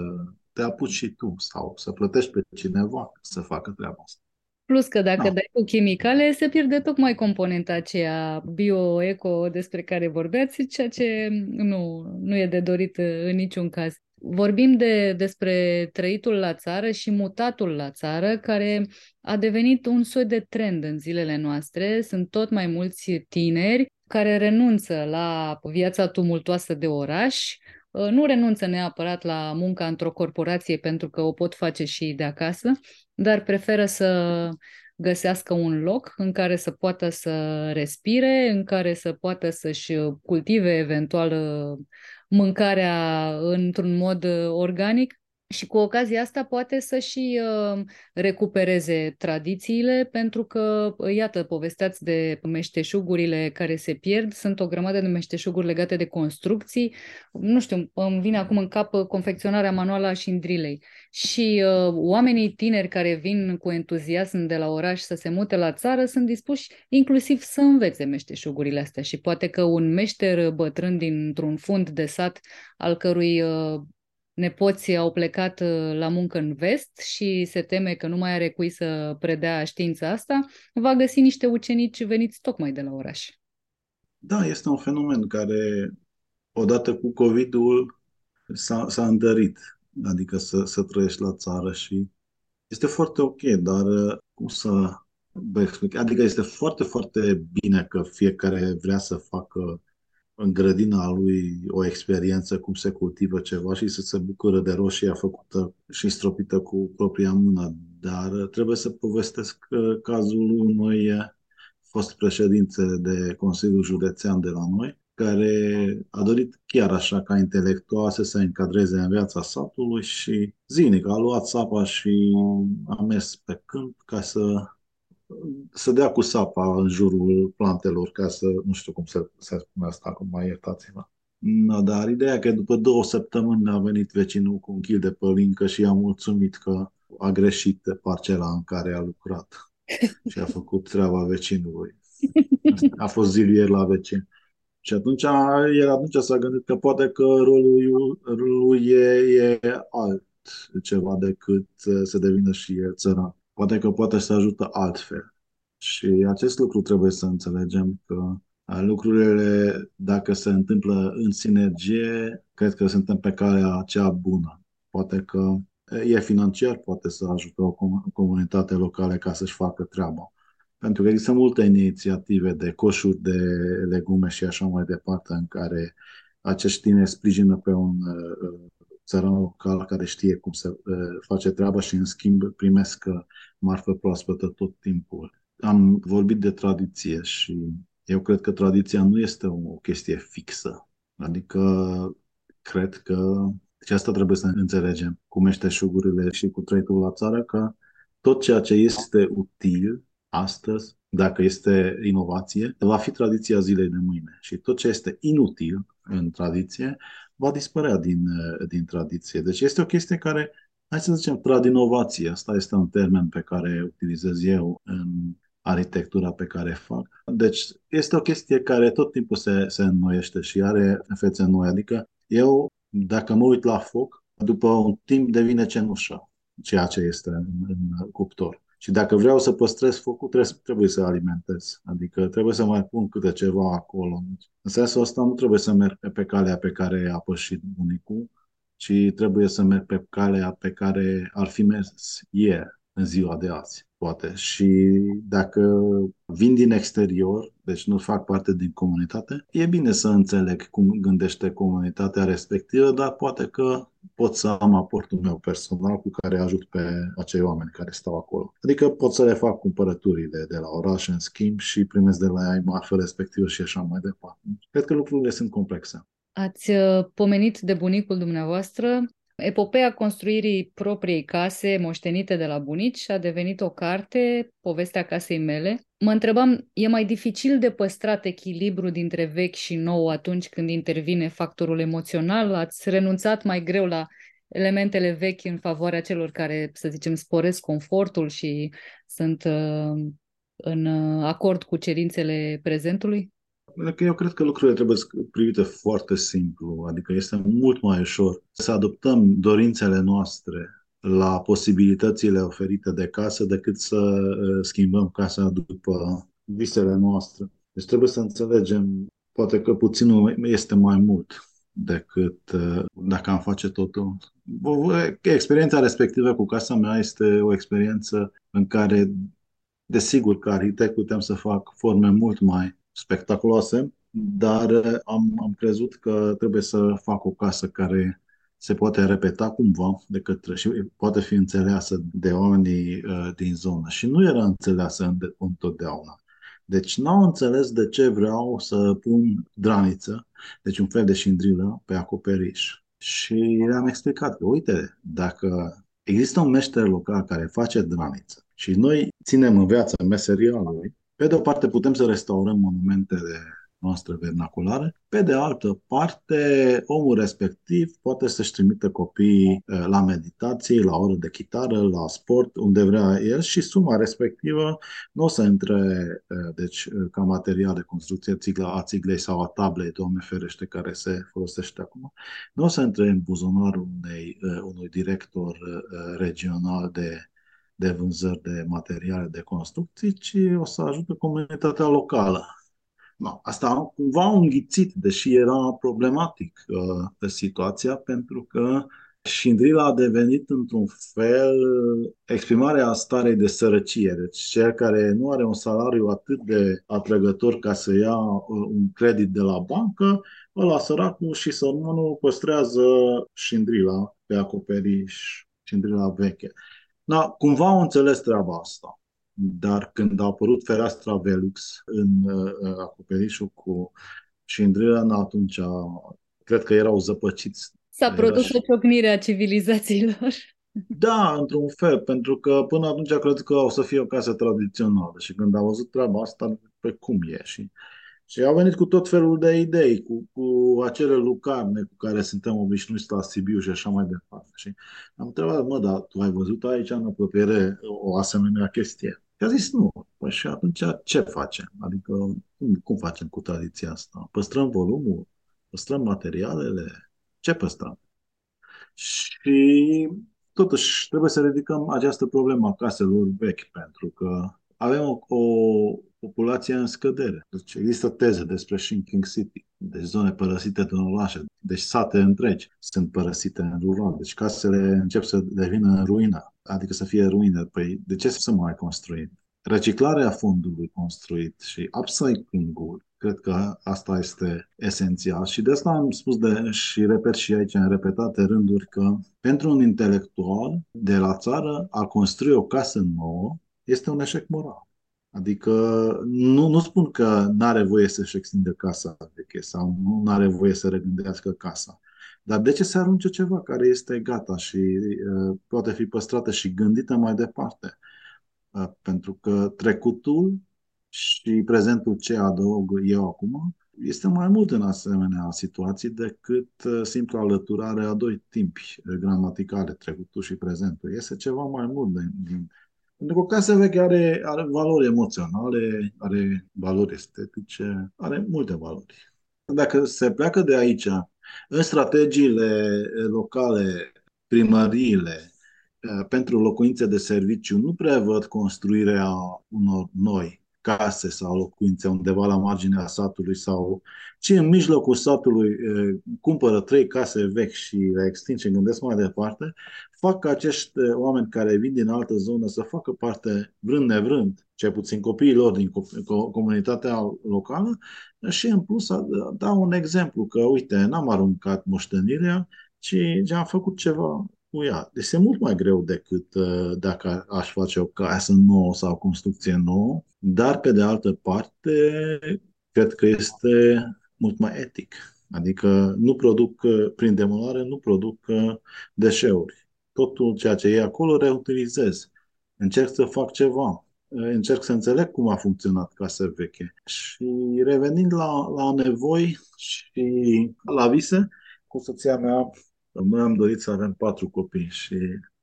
te apuci și tu sau să plătești pe cineva să facă treaba asta. Plus că dacă da. dai cu chimicale, se pierde tocmai componenta aceea bio-eco despre care vorbeați, ceea ce nu, nu e de dorit în niciun caz. Vorbim de, despre trăitul la țară și mutatul la țară, care a devenit un soi de trend în zilele noastre. Sunt tot mai mulți tineri care renunță la viața tumultoasă de oraș, uh, nu renunță neapărat la munca într-o corporație pentru că o pot face și de acasă, dar preferă să găsească un loc în care să poată să respire, în care să poată să-și cultive eventual uh, mâncarea într-un mod uh, organic și cu ocazia asta poate să și uh, recupereze tradițiile, pentru că, uh, iată, povesteați de meșteșugurile care se pierd, sunt o grămadă de meșteșuguri legate de construcții. Nu știu, îmi vine acum în cap uh, confecționarea manuală a șindrilei. Și uh, oamenii tineri care vin cu entuziasm de la oraș să se mute la țară sunt dispuși inclusiv să învețe meșteșugurile astea și poate că un meșter bătrân dintr-un fund de sat al cărui uh, nepoții au plecat uh, la muncă în vest și se teme că nu mai are cui să predea știința asta, va găsi niște ucenici veniți tocmai de la oraș. Da, este un fenomen care, odată cu COVID-ul, s-a, s-a întărit. Adică să, să trăiești la țară și este foarte ok, dar uh, cum să vă explic? Adică este foarte, foarte bine că fiecare vrea să facă în grădina lui o experiență cum se cultivă ceva și să se bucură de roșia făcută și stropită cu propria mână. Dar trebuie să povestesc cazul unui fost președinte de Consiliul Județean de la noi, care a dorit chiar așa ca intelectual să se încadreze în viața satului și zilnic a luat sapa și a mers pe câmp ca să să dea cu sapa în jurul plantelor ca să, nu știu cum se, se spune asta acum, mai iertați-mă. No, dar ideea e că după două săptămâni a venit vecinul cu un kil de pălincă și i-a mulțumit că a greșit de parcela în care a lucrat și a făcut treaba vecinului. A fost zilier la vecin. Și atunci el atunci s-a gândit că poate că rolul lui e, e alt ceva decât să devină și el țăran poate că poate să ajută altfel. Și acest lucru trebuie să înțelegem că lucrurile, dacă se întâmplă în sinergie, cred că suntem pe calea cea bună. Poate că e financiar, poate să ajute o comunitate locală ca să-și facă treaba. Pentru că există multe inițiative de coșuri de legume și așa mai departe în care acești tineri sprijină pe un țăran local care știe cum se face treaba și în schimb primesc marfă proaspătă tot timpul. Am vorbit de tradiție și eu cred că tradiția nu este o chestie fixă. Adică cred că și asta trebuie să înțelegem cu meșteșugurile și cu trăitul la țară, că tot ceea ce este util astăzi, dacă este inovație, va fi tradiția zilei de mâine. Și tot ce este inutil în tradiție va dispărea din, din tradiție. Deci este o chestie care hai să zicem, tradinovație. Asta este un termen pe care utilizez eu în arhitectura pe care fac. Deci este o chestie care tot timpul se, se înnoiește și are fețe noi. Adică eu, dacă mă uit la foc, după un timp devine cenușă ceea ce este în, în cuptor. Și dacă vreau să păstrez focul, trebuie, trebuie să alimentez. Adică trebuie să mai pun câte ceva acolo. În sensul ăsta nu trebuie să merg pe calea pe care a pășit bunicul, ci trebuie să merg pe calea pe care ar fi mers ieri, în ziua de azi poate. Și dacă vin din exterior, deci nu fac parte din comunitate, e bine să înțeleg cum gândește comunitatea respectivă, dar poate că pot să am aportul meu personal cu care ajut pe acei oameni care stau acolo. Adică pot să le fac cumpărăturile de la oraș în schimb și primesc de la ei marfă respectivă și așa mai departe. Cred că lucrurile sunt complexe. Ați uh, pomenit de bunicul dumneavoastră Epopeea construirii propriei case moștenite de la bunici a devenit o carte, povestea casei mele. Mă întrebam, e mai dificil de păstrat echilibru dintre vechi și nou atunci când intervine factorul emoțional? Ați renunțat mai greu la elementele vechi în favoarea celor care, să zicem, sporesc confortul și sunt uh, în uh, acord cu cerințele prezentului? Că eu cred că lucrurile trebuie privite foarte simplu, adică este mult mai ușor să adoptăm dorințele noastre la posibilitățile oferite de casă decât să uh, schimbăm casa după visele noastre. Deci trebuie să înțelegem, poate că puținul este mai mult decât uh, dacă am face totul. Experiența respectivă cu casa mea este o experiență în care, desigur, ca arhitect putem să fac forme mult mai spectaculoase, dar uh, am, am crezut că trebuie să fac o casă care se poate repeta cumva de către și poate fi înțeleasă de oamenii uh, din zonă. Și nu era înțeleasă întotdeauna. Deci n-au înțeles de ce vreau să pun draniță, deci un fel de șindrilă pe acoperiș. Și le-am explicat că, uite, dacă există un meșter local care face draniță și noi ținem în viață meseria lui, pe de o parte putem să restaurăm monumentele noastre vernaculare, pe de altă parte omul respectiv poate să-și trimită copiii eh, la meditații, la oră de chitară, la sport, unde vrea el și suma respectivă nu o să intre eh, deci, eh, ca material de construcție țigla, a țiglei sau a tablei, doamne ferește, care se folosește acum, nu o să intre în buzunarul unei, unui director regional de de vânzări de materiale de construcții, ci o să ajute comunitatea locală. No, asta cumva a înghițit, deși era problematic uh, situația, pentru că Șindrila a devenit într-un fel exprimarea starei de sărăcie. Deci cel care nu are un salariu atât de atrăgător ca să ia uh, un credit de la bancă, ăla săracul și sărmanul păstrează Șindrila pe acoperiș, Șindrila veche. Da, cumva au înțeles treaba asta. Dar când a apărut fereastra Velux în uh, acoperișul cu Cindrilan, atunci cred că erau zăpăciți. S-a produs și... o ciocnire a civilizațiilor. Da, într-un fel, pentru că până atunci cred că o să fie o casă tradițională și când a văzut treaba asta, pe cum e și și au venit cu tot felul de idei, cu, cu acele lucarne cu care suntem obișnuiți la Sibiu și așa mai departe. Și am întrebat, mă, dar tu ai văzut aici în apropiere o asemenea chestie? Și a zis nu. Păi și atunci ce facem? Adică cum, cum facem cu tradiția asta? Păstrăm volumul? Păstrăm materialele? Ce păstrăm? Și totuși trebuie să ridicăm această problemă a caselor vechi, pentru că avem o, o populație în scădere. Deci există teze despre Shrinking City, deci zone părăsite de orașe, deci sate întregi sunt părăsite în rural, deci casele încep să devină în ruină, adică să fie ruine. Păi de ce să mai construim? Reciclarea fondului construit și upcycling-ul, cred că asta este esențial. Și de asta am spus de, și repet și aici în repetate rânduri că pentru un intelectual de la țară a construi o casă nouă este un eșec moral. Adică nu, nu spun că nu are voie să-și extindă casa veche sau nu are voie să regândească casa. Dar de ce să arunce ceva care este gata și uh, poate fi păstrată și gândită mai departe? Uh, pentru că trecutul și prezentul ce adaug eu acum este mai mult în asemenea situații decât uh, simplu alăturare a doi timpi gramaticale, trecutul și prezentul. Este ceva mai mult din, din pentru că casa veche are, are valori emoționale, are valori estetice, are multe valori. Dacă se pleacă de aici, în strategiile locale, primăriile pentru locuințe de serviciu nu prevăd construirea unor noi case sau locuințe undeva la marginea satului sau ci în mijlocul satului cumpără trei case vechi și le extind și gândesc mai departe, fac ca acești oameni care vin din altă zonă să facă parte, vrând nevrând, cel puțin copiii lor din comunitatea locală și în plus dau un exemplu că, uite, n-am aruncat moștenirea, ci am făcut ceva cu ea. Deci este mult mai greu decât uh, dacă aș face o casă nouă sau o construcție nouă, dar pe de altă parte, cred că este mult mai etic. Adică nu produc, uh, prin demolare, nu produc uh, deșeuri. Totul ceea ce e acolo reutilizez. Încerc să fac ceva. Încerc să înțeleg cum a funcționat casa veche. Și revenind la, la nevoi și la vise, cu soția mea noi am dorit să avem patru copii și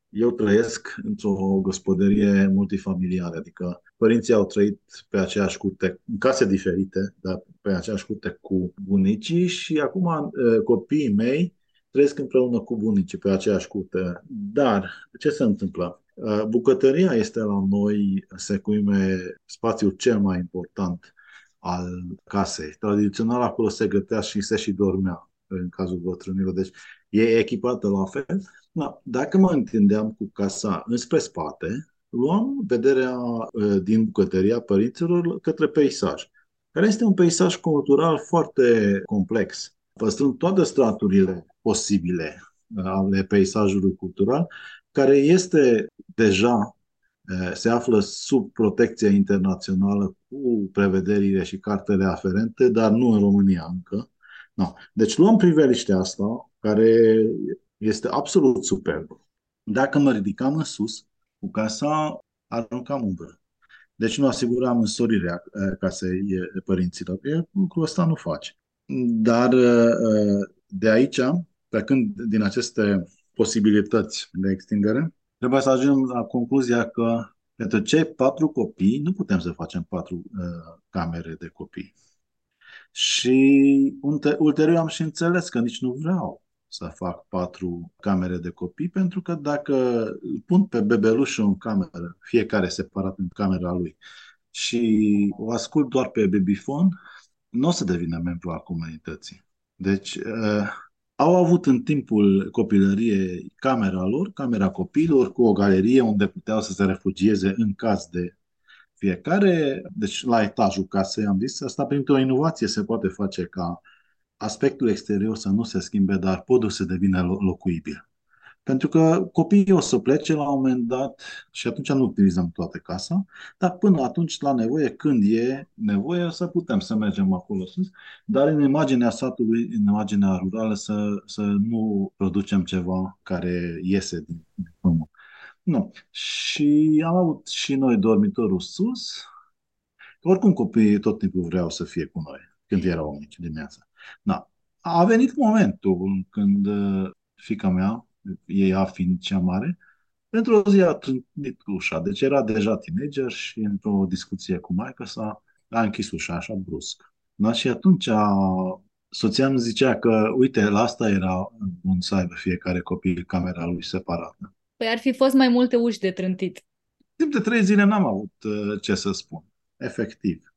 eu trăiesc într-o gospodărie multifamiliară, adică părinții au trăit pe aceeași curte, în case diferite, dar pe aceeași curte cu bunicii și acum copiii mei trăiesc împreună cu bunicii pe aceeași curte. Dar ce se întâmplă? Bucătăria este la noi, secuime, spațiul cel mai important al casei. Tradițional acolo se gătea și se și dormea în cazul bătrânilor. Deci e echipată la fel. Da, dacă mă întindeam cu casa înspre spate, luam vederea uh, din bucătăria părinților către peisaj, care este un peisaj cultural foarte complex, păstrând toate straturile posibile uh, ale peisajului cultural, care este deja uh, se află sub protecția internațională cu prevederile și cartele aferente, dar nu în România încă. No. Deci luăm priveliștea asta, care este absolut superb. Dacă mă ridicam în sus, cu casa aruncam umbră. Deci nu asiguram însorirea eh, casei eh, părinților. E, lucrul ăsta nu face. Dar eh, de aici, plecând din aceste posibilități de extindere, trebuie să ajungem la concluzia că pentru cei patru copii nu putem să facem patru uh, camere de copii. Și ulterior am și înțeles că nici nu vreau să fac patru camere de copii, pentru că dacă îl pun pe bebelușul în cameră, fiecare separat în camera lui, și o ascult doar pe babyphone, nu o să devină membru al comunității. Deci, uh, au avut în timpul copilăriei camera lor, camera copiilor, cu o galerie unde puteau să se refugieze în caz de fiecare, deci la etajul casei, am zis, asta printr-o inovație se poate face ca aspectul exterior să nu se schimbe, dar podul să devină locuibil. Pentru că copiii o să plece la un moment dat și atunci nu utilizăm toată casa, dar până atunci, la nevoie, când e nevoie, o să putem să mergem acolo sus, dar în imaginea satului, în imaginea rurală, să, să nu producem ceva care iese din pământ. Nu. Și am avut și noi dormitorul sus. Oricum copiii tot timpul vreau să fie cu noi, când erau mici dimineața. Da. A venit momentul când uh, fica mea, ea fiind cea mare, pentru o zi a trântit ușa. Deci era deja teenager și într-o discuție cu maica sa a închis ușa așa brusc. Da? Și atunci a, soția îmi zicea că, uite, la asta era bun să aibă fiecare copil camera lui separată. Păi ar fi fost mai multe uși de trântit. Timp de trei zile n-am avut uh, ce să spun. Efectiv.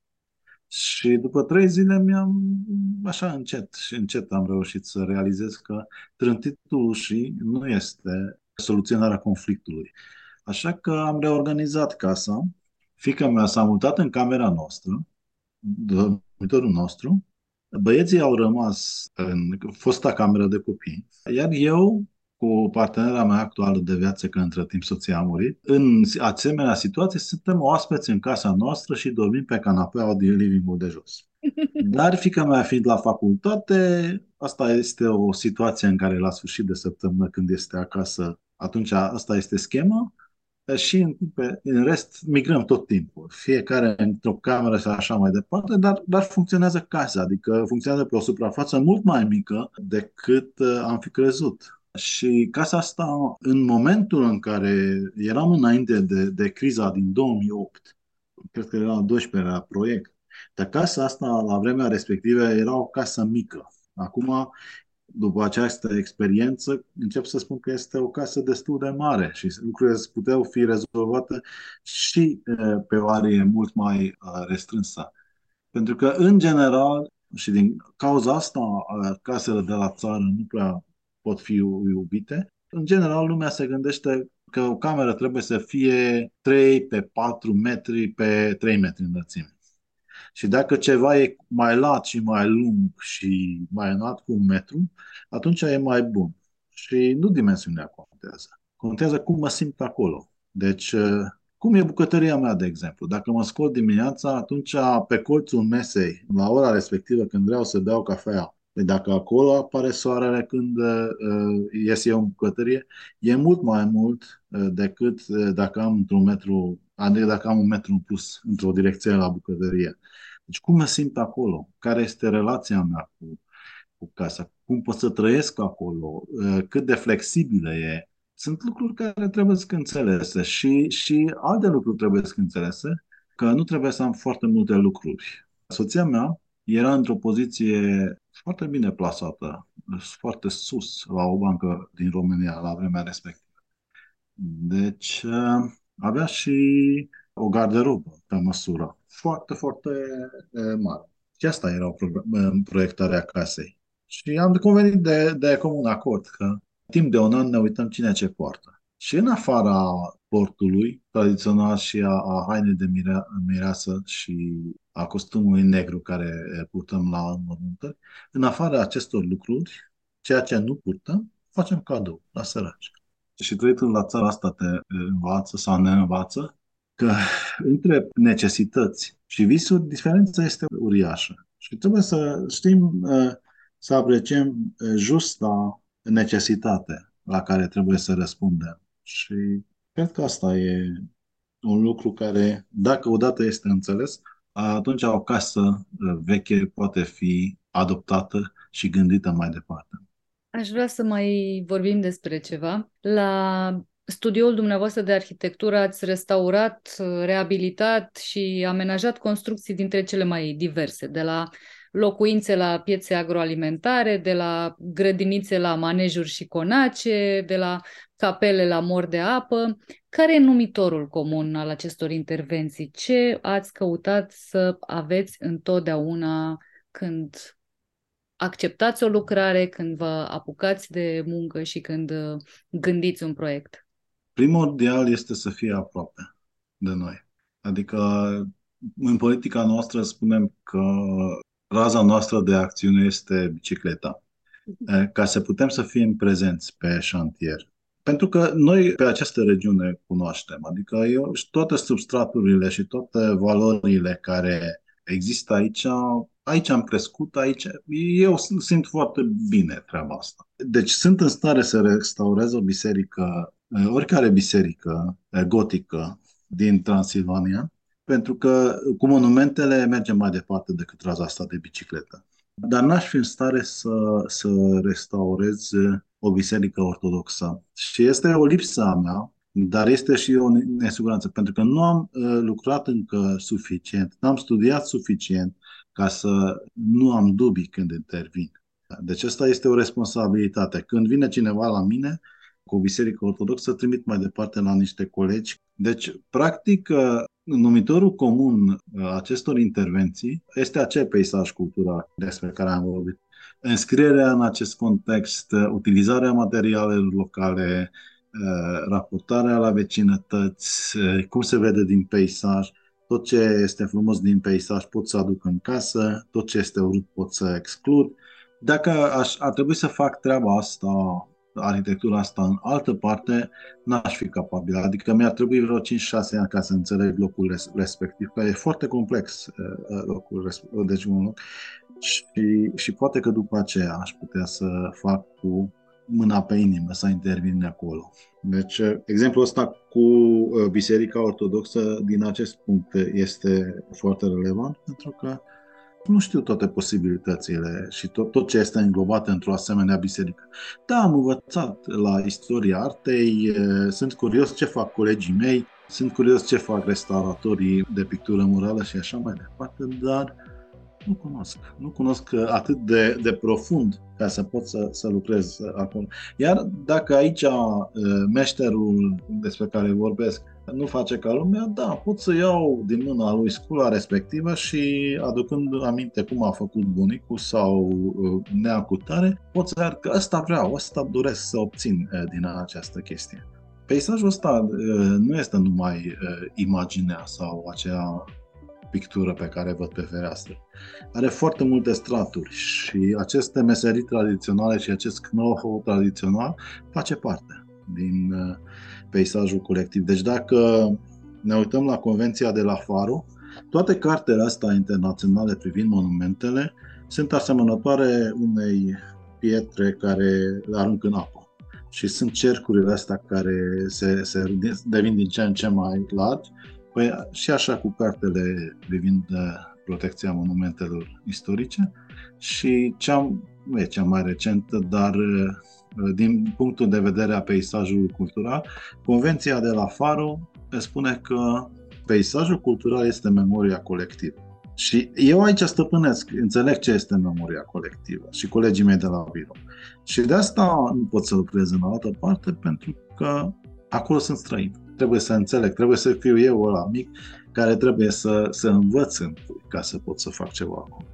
Și după trei zile mi-am, așa încet și încet am reușit să realizez că trântitul ușii nu este soluționarea conflictului. Așa că am reorganizat casa. Fica mea s-a mutat în camera noastră, dormitorul nostru. Băieții au rămas în fosta cameră de copii, iar eu cu partenera mea actuală de viață, că între timp soția a murit. În asemenea situație, suntem oaspeți în casa noastră și dormim pe canapeaua din living de jos. Dar fica mea fiind la facultate, asta este o situație în care la sfârșit de săptămână, când este acasă, atunci asta este schema și în, pe, în rest migrăm tot timpul. Fiecare într-o cameră și așa mai departe, dar, dar funcționează casa, adică funcționează pe o suprafață mult mai mică decât uh, am fi crezut. Și casa asta, în momentul în care eram înainte de, de criza din 2008, cred că era 12 la proiect, dar casa asta, la vremea respectivă, era o casă mică. Acum după această experiență, încep să spun că este o casă destul de mare și lucrurile puteau fi rezolvate și pe o arie mult mai restrânsă. Pentru că, în general, și din cauza asta, casele de la țară nu prea pot fi iubite, în general, lumea se gândește că o cameră trebuie să fie 3 pe 4 metri pe 3 metri înălțime. Și dacă ceva e mai lat și mai lung și mai înalt cu un metru, atunci e mai bun. Și nu dimensiunea contează. Contează cum mă simt acolo. Deci, uh, cum e bucătăria mea, de exemplu? Dacă mă scol dimineața, atunci pe colțul mesei, la ora respectivă, când vreau să beau cafea, Păi dacă acolo apare soarele când uh, ies eu în bucătărie, e mult mai mult uh, decât uh, dacă am într-un metru, adică dacă am un metru în plus într-o direcție la bucătărie. Deci cum mă simt acolo? Care este relația mea cu, cu casa? Cum pot să trăiesc acolo? Uh, cât de flexibilă e? Sunt lucruri care trebuie să înțelese și, și alte lucruri trebuie să înțelese, că nu trebuie să am foarte multe lucruri. Soția mea era într-o poziție foarte bine plasată, foarte sus la o bancă din România la vremea respectivă. Deci uh, avea și o garderobă pe măsură, foarte, foarte uh, mare. Și asta era o uh, proiectare a casei. Și am convenit de, de comun acord că timp de un an ne uităm cine ce poartă. Și în afara portului tradițional și a, a hainei de mirea, mireasă și a costumului negru care purtăm la înmormântări, în afara acestor lucruri, ceea ce nu purtăm, facem cadou la săraci. Și trăitul la țara asta te învață sau ne învață că între necesități și visuri diferența este uriașă. Și trebuie să știm să apreciem justa necesitate la care trebuie să răspundem. Și cred că asta e un lucru care, dacă odată este înțeles, atunci o casă uh, veche poate fi adoptată și gândită mai departe. Aș vrea să mai vorbim despre ceva. La studioul dumneavoastră de arhitectură ați restaurat, uh, reabilitat și amenajat construcții dintre cele mai diverse, de la locuințe la piețe agroalimentare, de la grădinițe la manejuri și conace, de la capele la mor de apă. Care e numitorul comun al acestor intervenții? Ce ați căutat să aveți întotdeauna când acceptați o lucrare, când vă apucați de muncă și când uh, gândiți un proiect? Primordial este să fie aproape de noi. Adică în politica noastră spunem că raza noastră de acțiune este bicicleta. Mhm. Ca să putem să fim prezenți pe șantier. Pentru că noi pe această regiune cunoaștem, adică eu, toate substraturile și toate valorile care există aici, aici am crescut, aici, eu simt foarte bine treaba asta. Deci sunt în stare să restaurez o biserică, oricare biserică gotică din Transilvania, pentru că cu monumentele mergem mai departe decât raza asta de bicicletă. Dar n-aș fi în stare să, să restaurez o biserică ortodoxă. Și este o lipsă a mea, dar este și o nesiguranță, pentru că nu am uh, lucrat încă suficient, nu am studiat suficient ca să nu am dubii când intervin. Deci asta este o responsabilitate. Când vine cineva la mine cu o biserică ortodoxă, trimit mai departe la niște colegi. Deci, practic, uh, numitorul comun uh, acestor intervenții este acel peisaj cultural despre care am vorbit. Înscrierea în acest context, uh, utilizarea materialelor locale, uh, raportarea la vecinătăți, cum se vede din peisaj, tot ce este frumos din peisaj pot să aduc în casă, tot ce este urât pot să exclud. Dacă aș, ar trebui să fac treaba asta arhitectura asta în altă parte, n-aș fi capabil. Adică mi-ar trebui vreo 5-6 ani ca să înțeleg locul respectiv, că e foarte complex uh, uh, locul respectiv, deci un loc. Și, și poate că după aceea aș putea să fac cu mâna pe inimă, să intervin acolo. Deci, uh, exemplul ăsta cu Biserica Ortodoxă, din acest punct, este foarte relevant, pentru că nu știu toate posibilitățile și tot, tot ce este înglobat într-o asemenea biserică. Da, am învățat la istoria artei, sunt curios ce fac colegii mei, sunt curios ce fac restauratorii de pictură murală și așa mai departe, dar nu cunosc. Nu cunosc atât de, de profund ca să pot să, să lucrez acolo. Iar dacă aici uh, meșterul despre care vorbesc nu face ca lumea, da, pot să iau din mâna lui scula respectivă și aducând aminte cum a făcut bunicul sau uh, neacutare, pot să arăt că ăsta vreau, ăsta doresc să obțin uh, din această chestie. Peisajul ăsta nu este numai imaginea sau acea pictură pe care văd pe fereastră. Are foarte multe straturi și aceste meserii tradiționale și acest know-how tradițional face parte din uh, peisajul colectiv. Deci dacă ne uităm la Convenția de la Faro, toate cartele astea internaționale privind monumentele sunt asemănătoare unei pietre care le aruncă în apă. Și sunt cercurile astea care se, se devin din ce în ce mai largi Păi și așa cu cartele privind uh, protecția monumentelor istorice și cea, nu e cea mai recentă, dar uh, din punctul de vedere a peisajului cultural, Convenția de la Faro spune că peisajul cultural este memoria colectivă. Și eu aici stăpânesc, înțeleg ce este memoria colectivă și colegii mei de la birou. Și de asta nu pot să lucrez în altă parte, pentru că acolo sunt străini trebuie să înțeleg, trebuie să fiu eu ăla mic care trebuie să, să învăț în ca să pot să fac ceva acolo.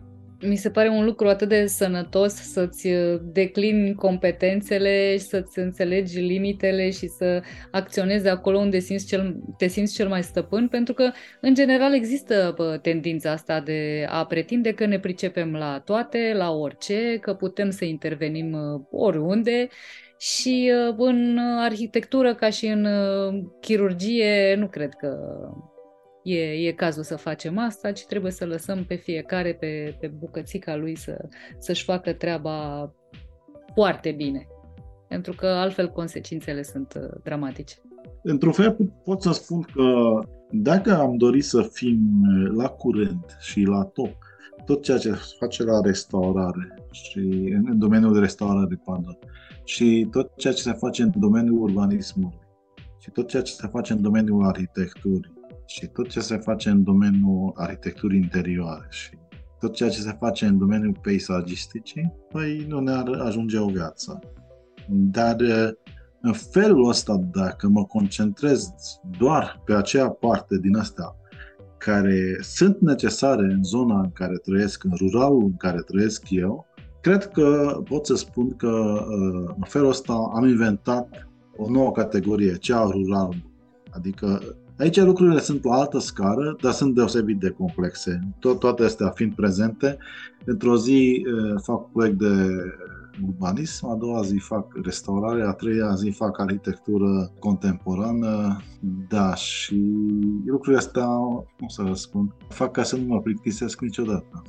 Mi se pare un lucru atât de sănătos să-ți uh, declini competențele, să-ți înțelegi limitele și să acționezi acolo unde simți cel, te simți cel mai stăpân, pentru că, în general, există tendința asta de a pretinde că ne pricepem la toate, la orice, că putem să intervenim uh, oriunde și uh, în arhitectură, ca și în uh, chirurgie, nu cred că e, e cazul să facem asta, ci trebuie să lăsăm pe fiecare, pe, pe bucățica lui, să, să-și facă treaba foarte bine. Pentru că altfel consecințele sunt uh, dramatice. Într-un fel pot să spun că dacă am dorit să fim la curent și la top, tot ceea ce se face la restaurare și în domeniul de restaurare, pardon, și tot ceea ce se face în domeniul urbanismului și tot ceea ce se face în domeniul arhitecturii și tot ce se face în domeniul arhitecturii interioare și tot ceea ce se face în domeniul peisagisticii, păi nu ne-ar ajunge o viață. Dar în felul ăsta, dacă mă concentrez doar pe aceea parte din asta care sunt necesare în zona în care trăiesc, în ruralul în care trăiesc eu, Cred că pot să spun că uh, în felul ăsta am inventat o nouă categorie, cea rural. Adică aici lucrurile sunt la altă scară, dar sunt deosebit de complexe. Tot, toate astea fiind prezente, într-o zi uh, fac proiect de urbanism, a doua zi fac restaurare, a treia zi fac arhitectură contemporană, da, și lucrurile astea, cum să spun, fac ca să nu mă plictisesc niciodată.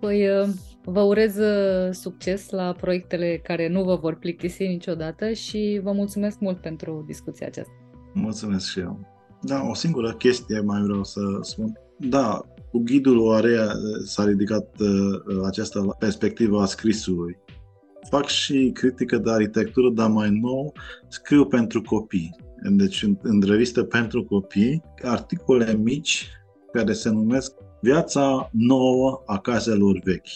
Păi uh, vă urez uh, succes la proiectele care nu vă vor plictisi niciodată și vă mulțumesc mult pentru discuția aceasta. Mulțumesc și eu. Da, o singură chestie mai vreau să spun. Da, cu ghidul Oarea uh, s-a ridicat uh, această perspectivă a scrisului. Fac și critică de arhitectură, dar mai nou scriu pentru copii. Deci în, în revistă pentru copii, articole mici care se numesc viața nouă a caselor vechi.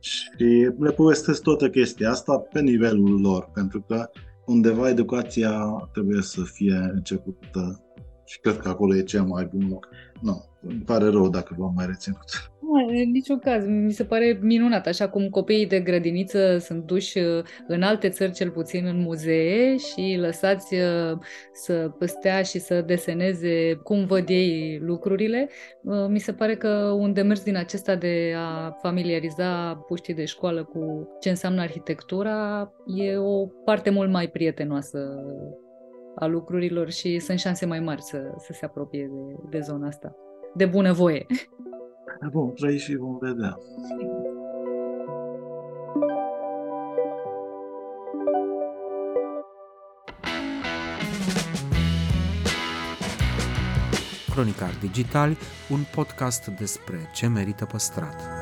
Și le povestesc toată chestia asta pe nivelul lor, pentru că undeva educația trebuie să fie începută și cred că acolo e cel mai bun loc. Nu, îmi pare rău dacă v-am mai reținut. În niciun caz. Mi se pare minunat, așa cum copiii de grădiniță sunt duși uh, în alte țări, cel puțin în muzee și lăsați uh, să păstea și să deseneze cum văd ei lucrurile. Uh, mi se pare că un demers din acesta de a familiariza puștii de școală cu ce înseamnă arhitectura e o parte mult mai prietenoasă a lucrurilor și sunt șanse mai mari să, să se apropie de, de zona asta. De bună voie. Vom trăi și vom vedea. Cronicar Digital, un podcast despre ce merită păstrat.